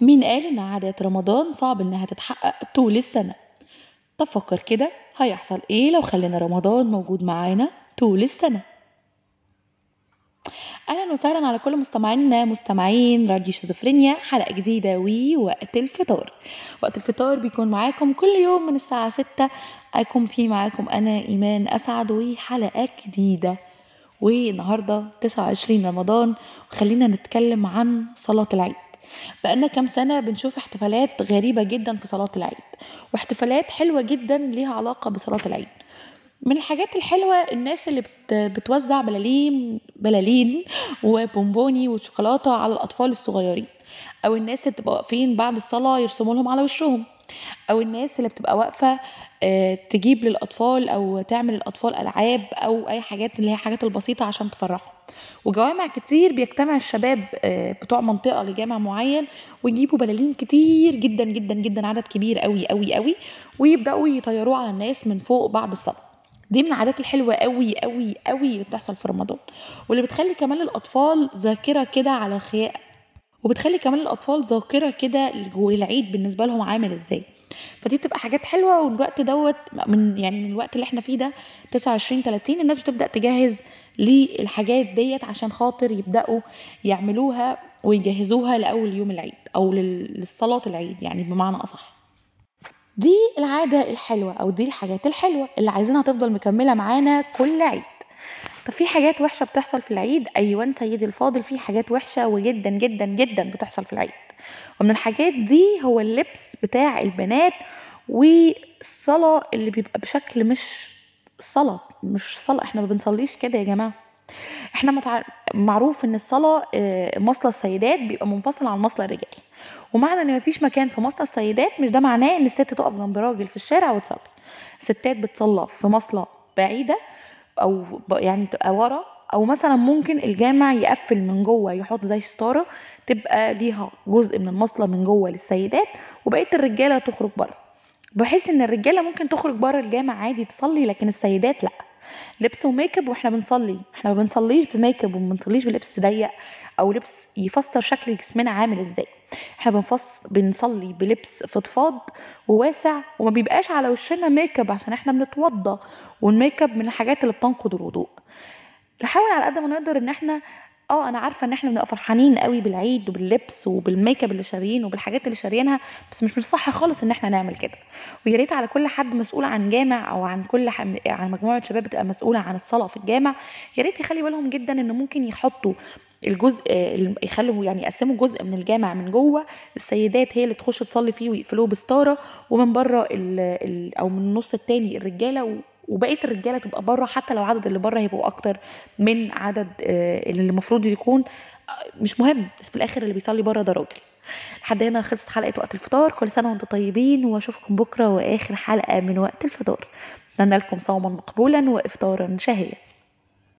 مين قال إن عادات رمضان صعب إنها تتحقق طول السنة؟ طب فكر كده هيحصل إيه لو خلينا رمضان موجود معانا طول السنة؟ أهلا وسهلا على كل مستمعينا مستمعين راديو شيزوفرينيا حلقة جديدة ووقت الفطار. وقت الفطار بيكون معاكم كل يوم من الساعة ستة أكون فيه معاكم أنا إيمان أسعد وحلقة جديدة. والنهاردة تسعة وعشرين رمضان وخلينا نتكلم عن صلاة العيد. بقالنا كام سنة بنشوف احتفالات غريبة جدا في صلاة العيد واحتفالات حلوة جدا ليها علاقة بصلاة العيد. من الحاجات الحلوة الناس اللي بت بتوزع بلالين بلالين وبونبوني وشوكولاتة على الأطفال الصغيرين أو الناس اللي بتبقى واقفين بعد الصلاة يرسموا لهم على وشهم أو الناس اللي بتبقى واقفة آه، تجيب للأطفال أو تعمل للأطفال ألعاب أو أي حاجات اللي هي حاجات البسيطة عشان تفرحهم. وجوامع كتير بيجتمع الشباب آه، بتوع منطقة لجامع معين ويجيبوا بلالين كتير جدا جدا جدا عدد كبير قوي قوي قوي ويبدأوا يطيروه على الناس من فوق بعد الصلاة. دي من العادات الحلوة قوي قوي قوي اللي بتحصل في رمضان. واللي بتخلي كمان الأطفال ذاكرة كده على الخياء وبتخلي كمان الأطفال ذاكرة كده للعيد بالنسبة لهم عامل إزاي. فدي بتبقى حاجات حلوة والوقت دوت من يعني من الوقت اللي إحنا فيه ده 29 30 الناس بتبدأ تجهز للحاجات ديت عشان خاطر يبدأوا يعملوها ويجهزوها لأول يوم العيد أو لل- للصلاة العيد يعني بمعنى أصح. دي العادة الحلوة أو دي الحاجات الحلوة اللي عايزينها تفضل مكملة معانا كل عيد. طب في حاجات وحشة بتحصل في العيد؟ أيوة سيدي الفاضل في حاجات وحشة وجدا جدا جدا بتحصل في العيد. ومن الحاجات دي هو اللبس بتاع البنات والصلاة اللي بيبقى بشكل مش صلاة مش صلاة. إحنا ما بنصليش كده يا جماعة. إحنا متع... معروف ان الصلاة آه، مصلى السيدات بيبقى منفصل عن مصلى الرجال. ومعنى ان مفيش مكان في مصلى السيدات مش ده معناه ان الست تقف جنب راجل في الشارع وتصلي. ستات بتصلى في مصلى بعيدة أو يعني تبقى ورا أو مثلا ممكن الجامع يقفل من جوه يحط زي ستارة تبقى ليها جزء من المصلى من جوه للسيدات وبقيه الرجالة تخرج بره بحيث إن الرجالة ممكن تخرج بره الجامع عادي تصلي لكن السيدات لأ. لبس وميك اب وإحنا بنصلي. إحنا ما بنصليش بميك اب وما بنصليش بلبس ضيق أو لبس يفسر شكل جسمنا عامل إزاي. إحنا بنفص بنصلي بلبس فضفاض وواسع وما بيبقاش على وشنا ميك اب عشان إحنا بنتوضى. والميك اب من الحاجات اللي بتنقض الوضوء. نحاول على قد ما نقدر ان إحنا آه أنا عارفة إن إحنا بنبقى فرحانين قوي بالعيد وباللبس وبالميك أب اللي شاريينه وبالحاجات اللي شاريينها بس مش من الصح خالص إن إحنا نعمل كده ويا ريت على كل حد مسؤول عن جامع أو عن كل ح... عن مجموعة شباب بتبقى مسؤولة عن الصلاة في الجامع يا ريت يخلي بالهم جدا إن ممكن يحطوا الجزء ال- يخلوا يعني يقسموا جزء من الجامع من جوه السيدات هي اللي تخش تصلي فيه ويقفلوه بستارة ومن بره. أو من النص التاني الرجالة. وبقية الرجالة تبقى بره حتى لو عدد اللي بره هيبقوا أكتر من عدد آه، اللي المفروض يكون آه، مش مهم. بس في الآخر اللي بيصلي بره ده راجل. لحد هنا خلصت حلقة وقت الفطار. كل سنة وأنتم طيبين وأشوفكم بكرة وآخر حلقة من وقت الفطار. اتمنى لكم صوما مقبولا وافطارا شهيا